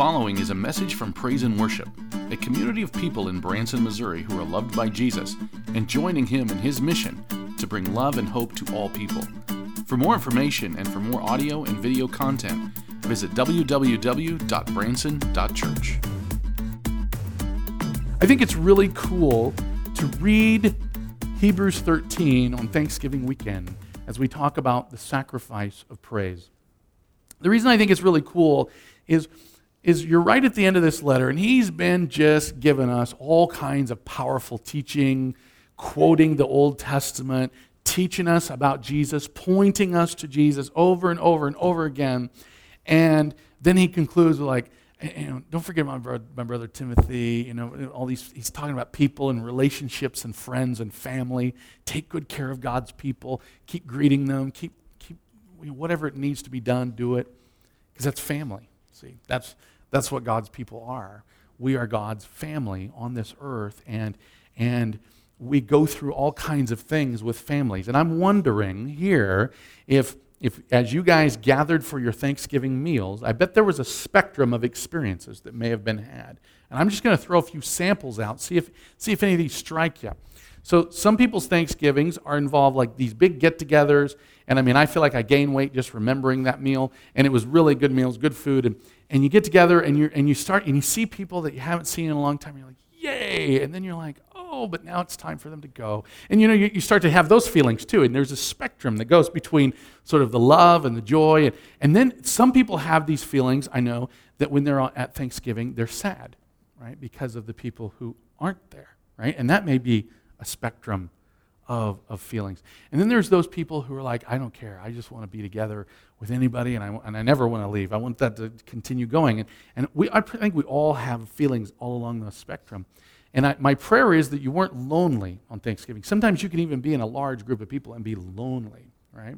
following is a message from Praise and Worship, a community of people in Branson, Missouri who are loved by Jesus and joining him in his mission to bring love and hope to all people. For more information and for more audio and video content, visit www.branson.church. I think it's really cool to read Hebrews 13 on Thanksgiving weekend as we talk about the sacrifice of praise. The reason I think it's really cool is, is you're right at the end of this letter, and he's been just giving us all kinds of powerful teaching, quoting the Old Testament, teaching us about Jesus, pointing us to Jesus over and over and over again. And then he concludes with like, you know, don't forget my brother, my brother Timothy. You know, all these. He's talking about people and relationships and friends and family. Take good care of God's people. Keep greeting them. Keep keep you know, whatever it needs to be done. Do it, because that's family. That's that's what God's people are. We are God's family on this earth, and and we go through all kinds of things with families. And I'm wondering here if if as you guys gathered for your Thanksgiving meals, I bet there was a spectrum of experiences that may have been had. And I'm just going to throw a few samples out, see if, see if any of these strike you. So some people's Thanksgivings are involved like these big get-togethers, and I mean, I feel like I gain weight just remembering that meal, and it was really good meals, good food, and, and you get together and you and you start and you see people that you haven't seen in a long time. You're like, yay! And then you're like, oh, but now it's time for them to go. And you know, you, you start to have those feelings too. And there's a spectrum that goes between sort of the love and the joy. And, and then some people have these feelings, I know, that when they're at Thanksgiving, they're sad, right? Because of the people who aren't there, right? And that may be a spectrum of, of feelings. And then there's those people who are like, I don't care. I just want to be together with anybody, and I, and I never want to leave. I want that to continue going. And, and we, I think we all have feelings all along the spectrum. And I, my prayer is that you weren't lonely on Thanksgiving. Sometimes you can even be in a large group of people and be lonely, right?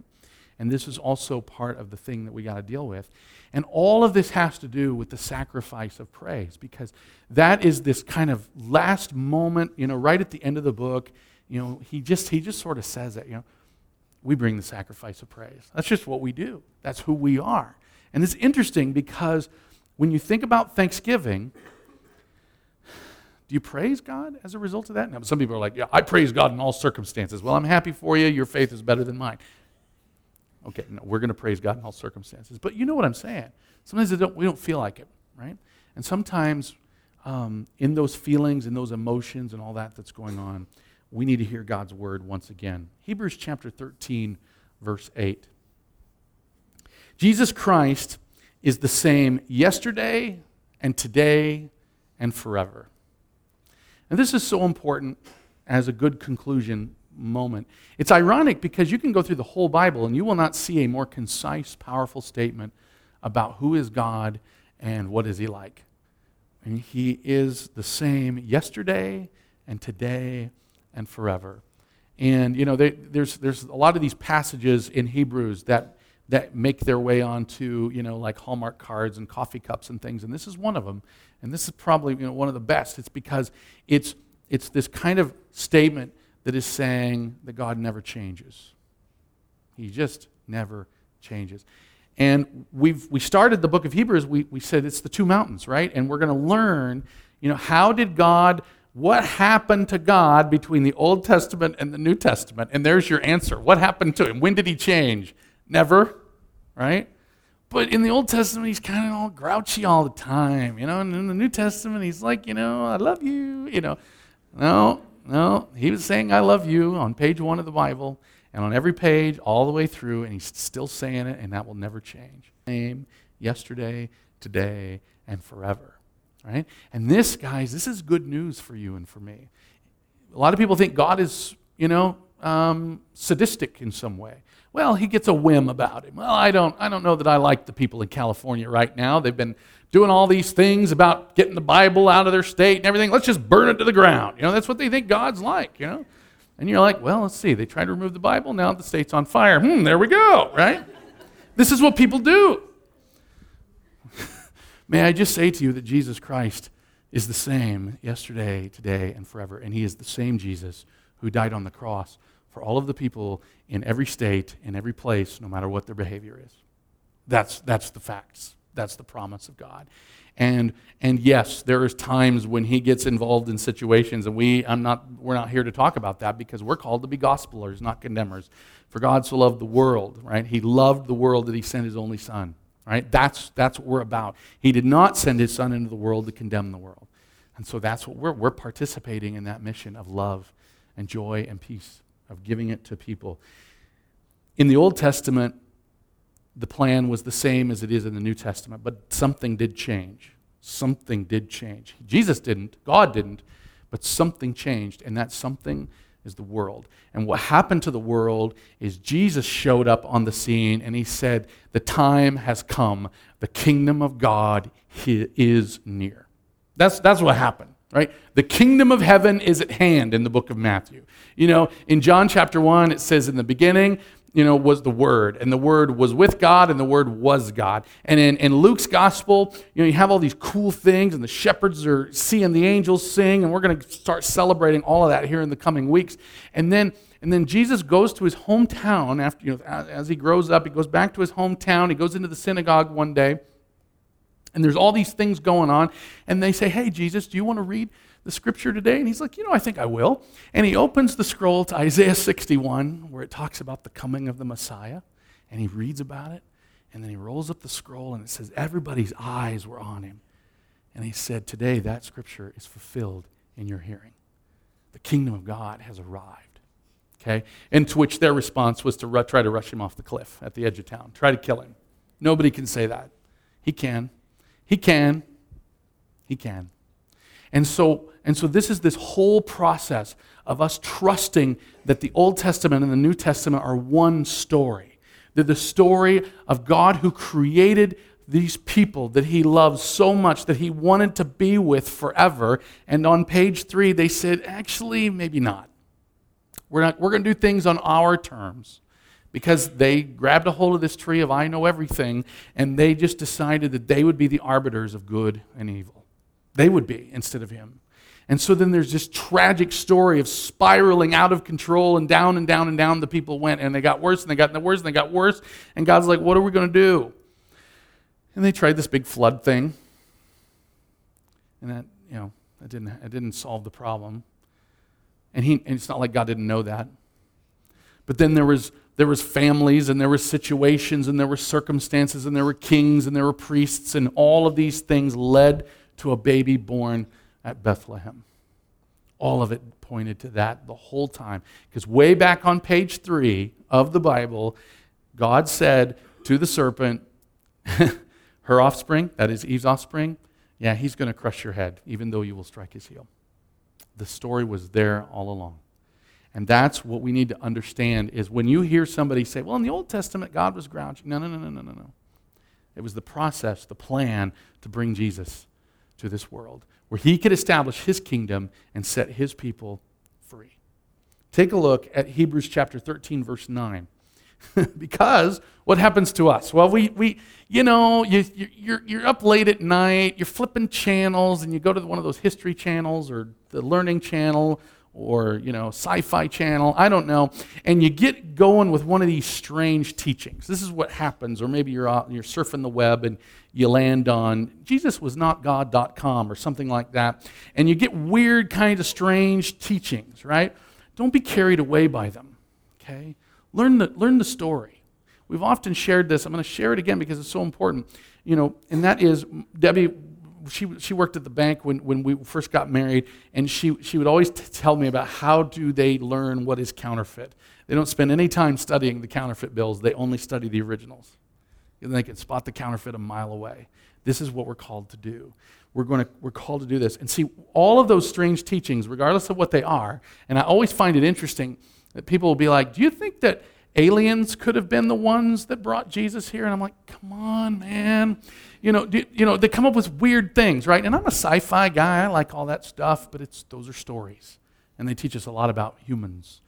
And this is also part of the thing that we got to deal with. And all of this has to do with the sacrifice of praise because that is this kind of last moment, you know, right at the end of the book. You know, he just he just sort of says that, you know, we bring the sacrifice of praise. That's just what we do. That's who we are. And it's interesting because when you think about Thanksgiving, do you praise God as a result of that? Now, some people are like, yeah, I praise God in all circumstances. Well, I'm happy for you. Your faith is better than mine. Okay, no, we're going to praise God in all circumstances. But you know what I'm saying. Sometimes don't, we don't feel like it, right? And sometimes um, in those feelings and those emotions and all that that's going on, we need to hear God's word once again. Hebrews chapter 13, verse 8. Jesus Christ is the same yesterday and today and forever. And this is so important as a good conclusion moment. It's ironic because you can go through the whole Bible and you will not see a more concise, powerful statement about who is God and what is he like. And he is the same yesterday and today and forever. And you know, they, there's there's a lot of these passages in Hebrews that that make their way onto, you know, like Hallmark cards and coffee cups and things. And this is one of them. And this is probably, you know, one of the best. It's because it's, it's this kind of statement that is saying that God never changes. He just never changes. And we've, we started the book of Hebrews, we, we said it's the two mountains, right? And we're going to learn, you know, how did God, what happened to God between the Old Testament and the New Testament? And there's your answer. What happened to him? When did he change? Never right? But in the Old Testament, he's kind of all grouchy all the time, you know. And in the New Testament, he's like, you know, I love you, you know. No, no, he was saying I love you on page one of the Bible and on every page all the way through, and he's still saying it, and that will never change. Same yesterday, today, and forever, right? And this, guys, this is good news for you and for me. A lot of people think God is, you know, um, sadistic in some way. Well, he gets a whim about him. Well, I don't, I don't know that I like the people in California right now. They've been doing all these things about getting the Bible out of their state and everything. Let's just burn it to the ground. You know, that's what they think God's like, you know? And you're like, well, let's see. They tried to remove the Bible. Now the state's on fire. Hmm, there we go, right? this is what people do. May I just say to you that Jesus Christ is the same yesterday, today, and forever. And he is the same Jesus who died on the cross for all of the people in every state, in every place, no matter what their behavior is. That's, that's the facts, That's the promise of God. And, and yes, there is times when he gets involved in situations, and we, I'm not, we're not here to talk about that because we're called to be gospelers, not condemners. For God so loved the world, right? He loved the world that he sent his only son, right? That's, that's what we're about. He did not send his son into the world to condemn the world. And so that's what we're, we're participating in that mission of love and joy and peace, of giving it to people. In the Old Testament, the plan was the same as it is in the New Testament, but something did change. Something did change. Jesus didn't, God didn't, but something changed, and that something is the world. And what happened to the world is Jesus showed up on the scene and he said, The time has come. The kingdom of God is near. That's, that's what happened, right? The kingdom of heaven is at hand in the book of Matthew. You know, in John chapter 1, it says, In the beginning, you know, was the Word, and the Word was with God, and the Word was God. And in, in Luke's gospel, you know, you have all these cool things, and the shepherds are seeing the angels sing, and we're going to start celebrating all of that here in the coming weeks. And then, and then Jesus goes to his hometown after, you know, as, as he grows up, he goes back to his hometown, he goes into the synagogue one day, and there's all these things going on, and they say, Hey, Jesus, do you want to read the scripture today? And he's like, You know, I think I will. And he opens the scroll to Isaiah 61, where it talks about the coming of the Messiah, and he reads about it. And then he rolls up the scroll, and it says, Everybody's eyes were on him. And he said, Today, that scripture is fulfilled in your hearing. The kingdom of God has arrived. Okay? And to which their response was to try to rush him off the cliff at the edge of town, try to kill him. Nobody can say that. He can. He can. He can. And so, and so this is this whole process of us trusting that the Old Testament and the New Testament are one story. They're the story of God who created these people that he loves so much that he wanted to be with forever. And on page three, they said, actually, maybe not. We're, not, we're going to do things on our terms because they grabbed a hold of this tree of I know everything and they just decided that they would be the arbiters of good and evil. They would be instead of him. And so then there's this tragic story of spiraling out of control and down and down and down the people went and they got worse and they got worse and they got worse. And God's like, what are we going to do? And they tried this big flood thing. And that, you know, it didn't, it didn't solve the problem. And, he, and it's not like God didn't know that. But then there was there was families and there were situations and there were circumstances and there were kings and there were priests and all of these things led to a baby born at Bethlehem. All of it pointed to that the whole time. Because way back on page three of the Bible, God said to the serpent, her offspring, that is Eve's offspring, yeah, he's going to crush your head, even though you will strike his heel. The story was there all along. And that's what we need to understand is when you hear somebody say, well, in the Old Testament, God was grouchy. No, no, no, no, no, no, no. It was the process, the plan to bring Jesus to this world where he could establish his kingdom and set his people free. Take a look at Hebrews chapter 13, verse 9. because what happens to us? Well, we, we you know, you, you're, you're up late at night, you're flipping channels, and you go to one of those history channels or the learning channel or you know sci-fi channel i don't know and you get going with one of these strange teachings. This is what happens or maybe you're out, you're surfing the web and you land on jesus was not god.com or something like that and you get weird kind of strange teachings right? Don't be carried away by them okay? Learn the learn the story. We've often shared this. I'm going to share it again because it's so important. You know and that is debbie she, she worked at the bank when, when we first got married, and she, she would always t- tell me about how do they learn what is counterfeit. They don't spend any time studying the counterfeit bills. They only study the originals. And they can spot the counterfeit a mile away. This is what we're called to do. We're, going to, we're called to do this. And see, all of those strange teachings, regardless of what they are, and I always find it interesting that people will be like, Do you think that aliens could have been the ones that brought Jesus here? And I'm like, Come on, man you know, do, you know, they come up with weird things, right? And I'm a sci-fi guy. I like all that stuff, but it's those are stories, and they teach us a lot about humans.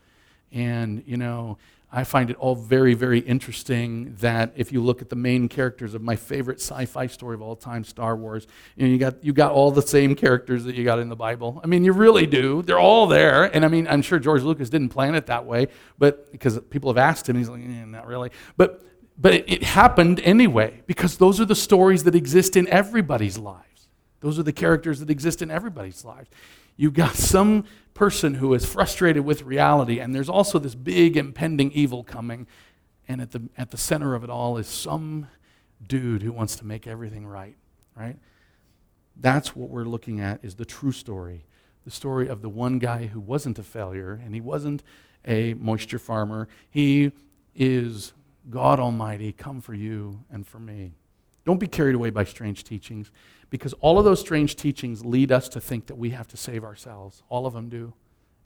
And you know, I find it all very, very interesting that if you look at the main characters of my favorite sci-fi story of all time, Star Wars, you know, you got you got all the same characters that you got in the Bible. I mean, you really do. They're all there. And I mean, I'm sure George Lucas didn't plan it that way, but because people have asked him, he's like, eh, not really. But but it, it happened anyway because those are the stories that exist in everybody's lives. Those are the characters that exist in everybody's lives. You've got some person who is frustrated with reality, and there's also this big impending evil coming. And at the, at the center of it all is some dude who wants to make everything right, right? That's what we're looking at is the true story. The story of the one guy who wasn't a failure and he wasn't a moisture farmer. He is God Almighty come for you and for me. Don't be carried away by strange teachings because all of those strange teachings lead us to think that we have to save ourselves. All of them do.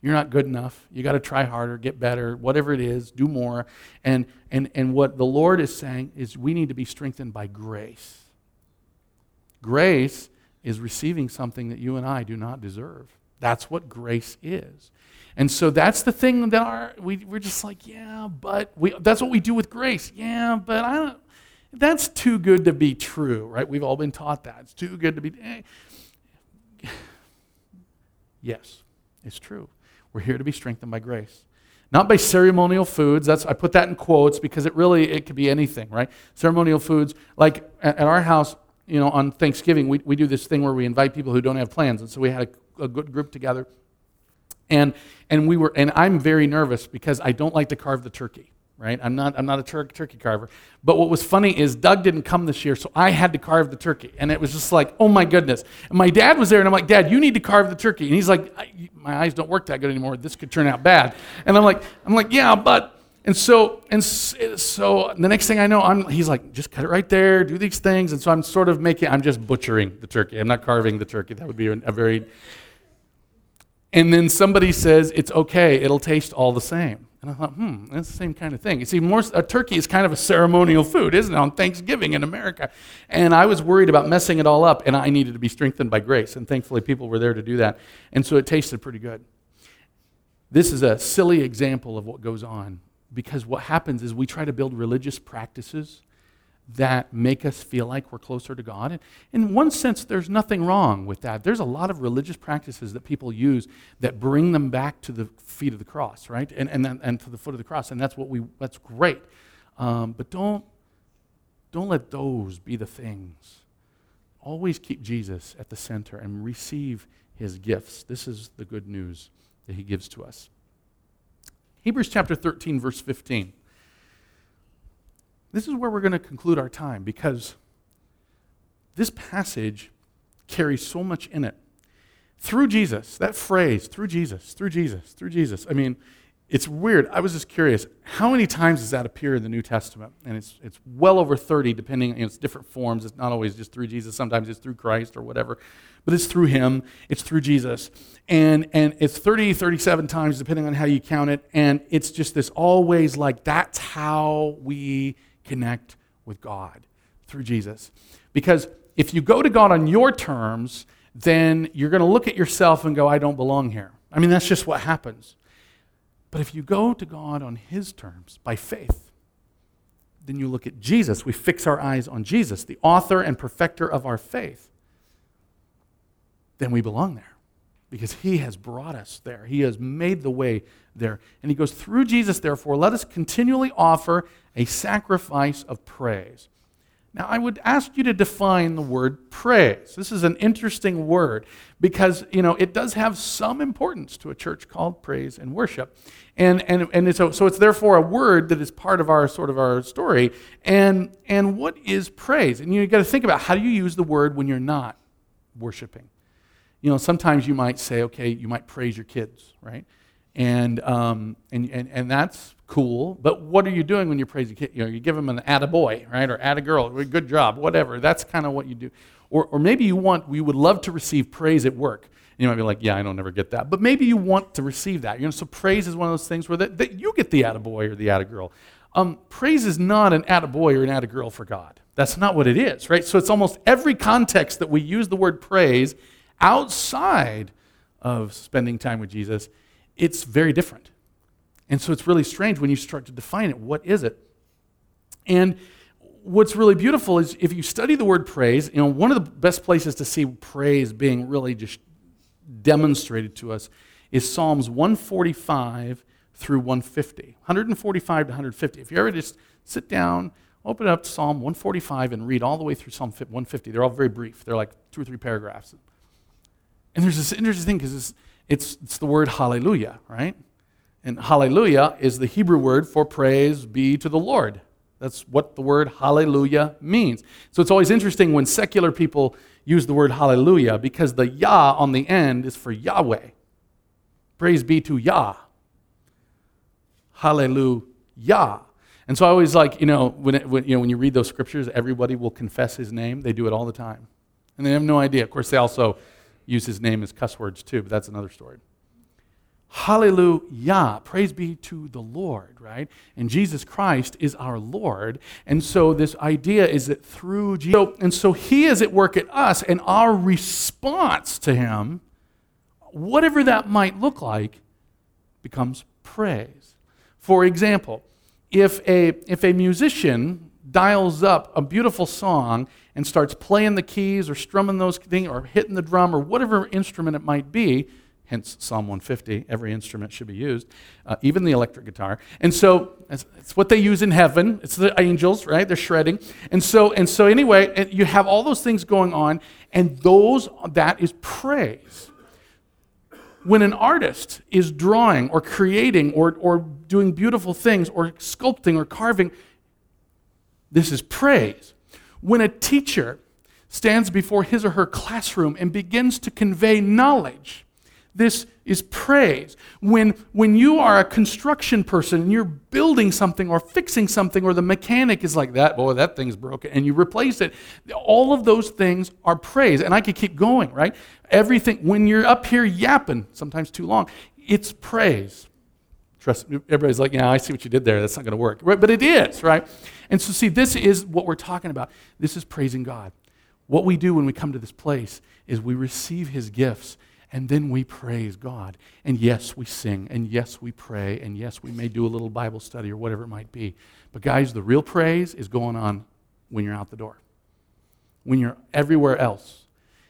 You're not good enough. You got to try harder, get better, whatever it is, do more. And, and, and what the Lord is saying is we need to be strengthened by grace. Grace is receiving something that you and I do not deserve. That's what grace is. And so that's the thing that our, we, we're just like, yeah, but we, that's what we do with grace. Yeah, but I don't, that's too good to be true, right? We've all been taught that. It's too good to be. Eh. Yes, it's true. We're here to be strengthened by grace. Not by ceremonial foods. That's I put that in quotes because it really it could be anything, right? Ceremonial foods. Like at, our house, you know, on Thanksgiving, we, we do this thing where we invite people who don't have plans. And so we had a, a good group together and, and we were, and I'm very nervous because I don't like to carve the turkey, right? I'm not, I'm not a tur- turkey carver. But what was funny is Doug didn't come this year, so I had to carve the turkey. And it was just like, oh my goodness. And my dad was there, and I'm like, Dad, you need to carve the turkey. And he's like, my eyes don't work that good anymore. This could turn out bad. And I'm like, I'm like, yeah, but and so, and so the next thing I know, I'm, he's like, just cut it right there, do these things. And so I'm sort of making, I'm just butchering the turkey. I'm not carving the turkey. That would be a, a very and then somebody says it's okay, it'll taste all the same. And I thought, hmm, that's the same kind of thing. You see, more, a turkey is kind of a ceremonial food, isn't it, on Thanksgiving in America? And I was worried about messing it all up, and I needed to be strengthened by grace. And thankfully, people were there to do that. And so it tasted pretty good. This is a silly example of what goes on because what happens is we try to build religious practices that make us feel like we're closer to God. And in one sense, there's nothing wrong with that. There's a lot of religious practices that people use that bring them back to the feet of the cross, right? And, and, and to the foot of the cross. And that's what we, that's great. Um, but don't, don't let those be the things. Always keep Jesus at the center and receive his gifts. This is the good news that he gives to us. Hebrews chapter 13, verse 15. This is where we're going to conclude our time because this passage carries so much in it. Through Jesus, that phrase, through Jesus, through Jesus, through Jesus. I mean, it's weird. I was just curious. How many times does that appear in the New Testament? And it's, it's well over 30, depending, you know, it's different forms. It's not always just through Jesus. Sometimes it's through Christ or whatever. But it's through Him. It's through Jesus. And, and it's 30, 37 times, depending on how you count it. And it's just this always like, that's how we connect with God through Jesus. Because if you go to God on your terms, then you're going to look at yourself and go, I don't belong here. I mean, that's just what happens. But if you go to God on His terms by faith, then you look at Jesus. We fix our eyes on Jesus, the author and perfecter of our faith. Then we belong there because He has brought us there. He has made the way there. And He goes, Through Jesus, therefore, let us continually offer a sacrifice of praise. Now, I would ask you to define the word praise. This is an interesting word because, you know, it does have some importance to a church called praise and worship. And, and, and so, so it's therefore a word that is part of our sort of our story. And, and what is praise? And you got to think about how do you use the word when you're not worshiping? You know, sometimes you might say, okay, you might praise your kids, right? And, um, and, and, and that's cool. But what are you doing when you praise a kid? You know, you give them an attaboy, right? Or atta girl, good job, whatever. That's kind of what you do. Or, or maybe you want, we would love to receive praise at work. And you might be like, yeah, I don't ever get that. But maybe you want to receive that. You know, so praise is one of those things where that, that you get the attaboy or the attagirl. Um, praise is not an attaboy or an attagirl for God. That's not what it is, right? So it's almost every context that we use the word praise outside of spending time with Jesus, it's very different. And so it's really strange when you start to define it. What is it? And what's really beautiful is if you study the word praise, you know, one of the best places to see praise being really just demonstrated to us is Psalms 145 through 150. 145 to 150. If you ever just sit down Open up Psalm 145 and read all the way through Psalm 150. They're all very brief, they're like two or three paragraphs. And there's this interesting thing because it's, it's, it's the word hallelujah, right? And hallelujah is the Hebrew word for praise be to the Lord. That's what the word hallelujah means. So it's always interesting when secular people use the word hallelujah because the Yah on the end is for Yahweh. Praise be to Yah. Hallelujah. And so I always like, you know, when, it, when, you know, when you read those scriptures, everybody will confess his name. They do it all the time. And they have no idea. Of course, they also use his name as cuss words too, but that's another story. Hallelujah. Praise be to the Lord, right? And Jesus Christ is our Lord. And so this idea is that through Jesus, and so he is at work at us, and our response to him, whatever that might look like, becomes praise. For example, if a, if a musician dials up a beautiful song and starts playing the keys or strumming those things or hitting the drum or whatever instrument it might be, hence Psalm 150. Every instrument should be used, uh, even the electric guitar. And so it's, it's, what they use in heaven. It's the angels, right? They're shredding. And so, and so anyway, you have all those things going on, and those that is praise. When an artist is drawing or creating or, or doing beautiful things or sculpting or carving, this is praise. When a teacher stands before his or her classroom and begins to convey knowledge, this is praise. When, when you are a construction person and you're building something or fixing something, or the mechanic is like that, boy, that thing's broken, and you replace it, all of those things are praise. And I could keep going, right? Everything, when you're up here yapping, sometimes too long, it's praise. Trust me, everybody's like, yeah, I see what you did there. That's not going to work. Right? But it is, right? And so, see, this is what we're talking about. This is praising God. What we do when we come to this place is we receive his gifts and then we praise God. And yes, we sing, and yes, we pray, and yes, we may do a little Bible study or whatever it might be. But guys, the real praise is going on when you're out the door, when you're everywhere else,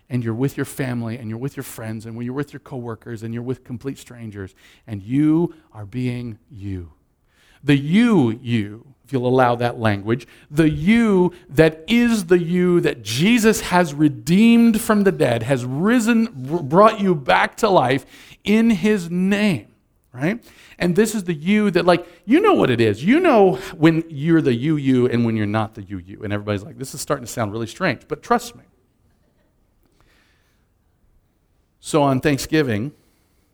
and you're with your family, and you're with your friends, and when you're with your coworkers, and you're with complete strangers, and you are being you. The you, you, if you'll allow that language, the you that is the you that Jesus has redeemed from the dead, has risen, brought you back to life in his name, right? And this is the you that, like, you know what it is. You know when you're the you, you, and when you're not the you, you. And everybody's like, this is starting to sound really strange, but trust me. So on Thanksgiving,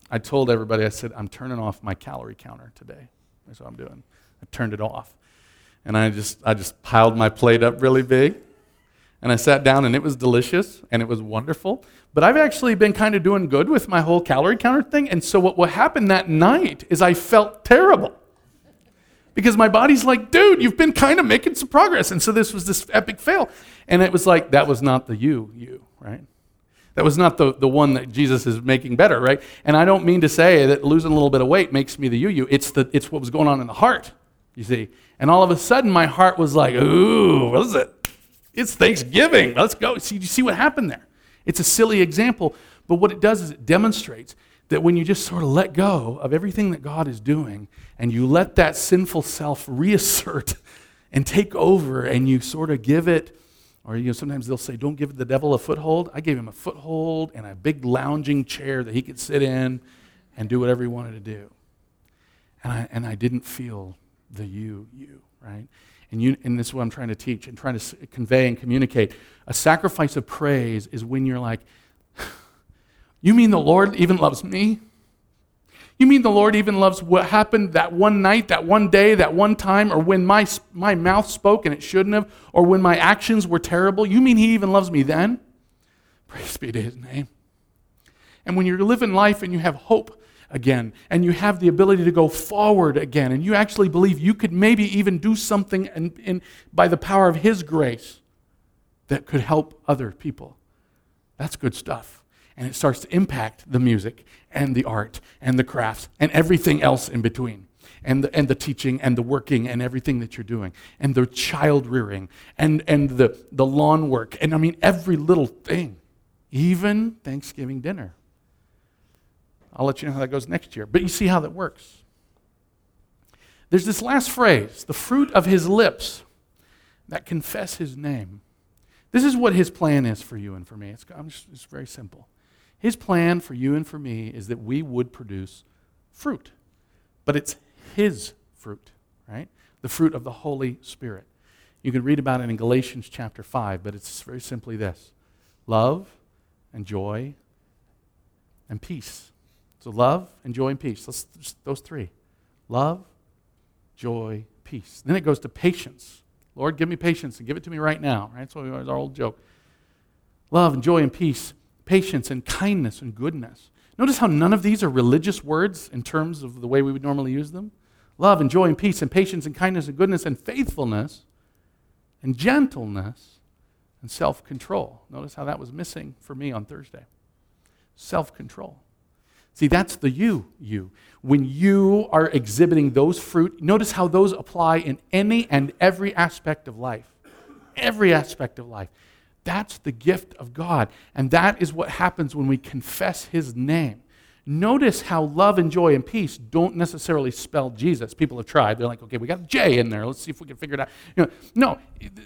I told everybody, I said, I'm turning off my calorie counter today. That's what I'm doing. I turned it off. And I just, I just piled my plate up really big. And I sat down and it was delicious and it was wonderful. But I've actually been kind of doing good with my whole calorie counter thing. And so what, what happened that night is I felt terrible. Because my body's like, dude, you've been kind of making some progress. And so this was this epic fail. And it was like, that was not the you, you, right? That was not the, the one that Jesus is making better, right? And I don't mean to say that losing a little bit of weight makes me the you you. It's, the, it's what was going on in the heart, you see. And all of a sudden, my heart was like, ooh, what is it? It's Thanksgiving. Let's go. See, you see what happened there? It's a silly example, but what it does is it demonstrates that when you just sort of let go of everything that God is doing and you let that sinful self reassert and take over and you sort of give it or you know, sometimes they'll say, "Don't give the devil a foothold." I gave him a foothold and a big lounging chair that he could sit in and do whatever he wanted to do. And I and I didn't feel the you, you, right? And you, and this is what I'm trying to teach and trying to convey and communicate. A sacrifice of praise is when you're like, "You mean the Lord even loves me?" You mean the Lord even loves what happened that one night, that one day, that one time, or when my, my mouth spoke and it shouldn't have, or when my actions were terrible? You mean He even loves me then? Praise be to His name. And when you're living life and you have hope again, and you have the ability to go forward again, and you actually believe you could maybe even do something in, in, by the power of His grace that could help other people, that's good stuff and it starts to impact the music and the art and the crafts and everything else in between. And the, and the teaching and the working and everything that you're doing and the child rearing and, and the, the lawn work and I mean every little thing, even Thanksgiving dinner. I'll let you know how that goes next year. But you see how that works. There's this last phrase the fruit of his lips. that confess his name. This is what his plan is for you and for me. It's, just, it's very simple. His plan for you and for me is that we would produce fruit, but it's his fruit, right? The fruit of the Holy Spirit. You can read about it in Galatians chapter 5, but it's very simply this love and joy and peace. So, love and joy and peace. Let's, those three love, joy, peace. Then it goes to patience. Lord, give me patience and give it to me right now. Right? That's our old joke. Love and joy and peace, patience and kindness and goodness. Notice how none of these are religious words in terms of the way we would normally use them. Love and joy and peace and patience and kindness and goodness and faithfulness and gentleness and self control. Notice how that was missing for me on Thursday. Self control. See, that's the you, you. When you are exhibiting those fruit, notice how those apply in any and every aspect of life. Every aspect of life. That's the gift of God. And that is what happens when we confess His name. Notice how love and joy and peace don't necessarily spell Jesus. People have tried. They're like, okay, we got J in there. Let's see if we can figure it out. You know, no,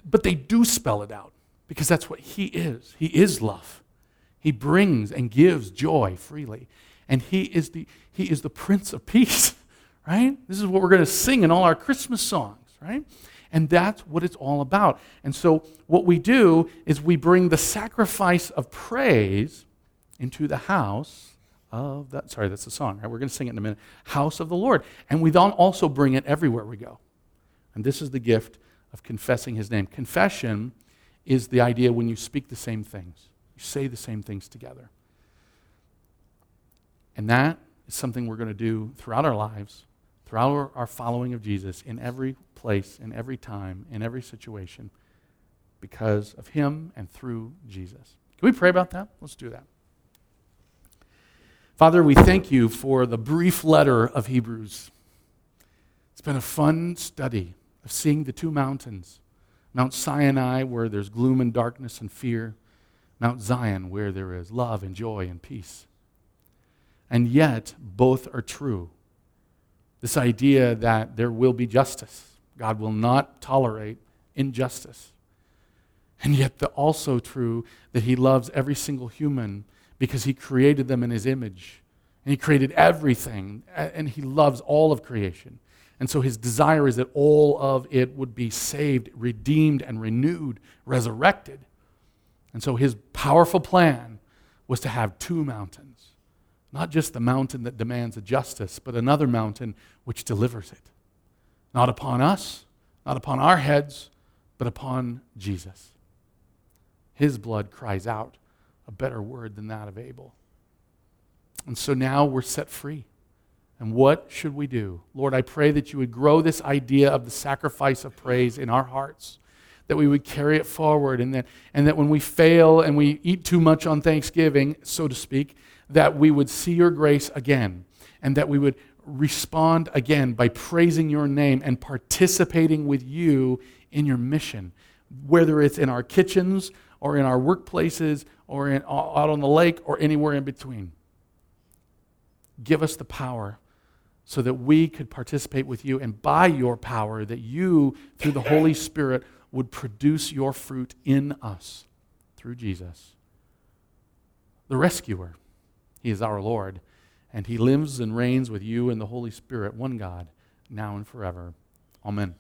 but they do spell it out because that's what He is. He is love. He brings and gives joy freely and he is the, he is the Prince of Peace, right? This is what we're going to sing in all our Christmas songs, right? And that's what it's all about. And so, what we do is we bring the sacrifice of praise into the house of that. Sorry, that's the song, right? We're going to sing it in a minute. House of the Lord. And we then also bring it everywhere we go. And this is the gift of confessing his name. Confession is the idea when you speak the same things, you say the same things together. And that is something we're going to do throughout our lives, throughout our, our following of Jesus, in every place, in every time, in every situation, because of Him and through Jesus. Can we pray about that? Let's do that. Father, we thank you for the brief letter of Hebrews. It's been a fun study of seeing the two mountains Mount Sinai, where there's gloom and darkness and fear, Mount Zion, where there is love and joy and peace. And yet, both are true. This idea that there will be justice, God will not tolerate injustice. And yet, the also true that He loves every single human because He created them in His image. And He created everything, and He loves all of creation. And so His desire is that all of it would be saved, redeemed, and renewed, resurrected. And so His powerful plan was to have two mountains not just the mountain that demands a justice, but another mountain which delivers it. Not upon us, not upon our heads, but upon Jesus. His blood cries out a better word than that of Abel. And so now we're set free. And what should we do? Lord, I pray that you would grow this idea of the sacrifice of praise in our hearts, that we would carry it forward, and that, and that when we fail and we eat too much on Thanksgiving, so to speak, that we would see your grace again and that we would respond again by praising your name and participating with you in your mission, whether it's in our kitchens or in our workplaces or in, out on the lake or anywhere in between. Give us the power so that we could participate with you, and by your power, that you, through the Holy Spirit, would produce your fruit in us through Jesus, the rescuer. He is our Lord, and He lives and reigns with you in the Holy Spirit, one God, now and forever. Amen.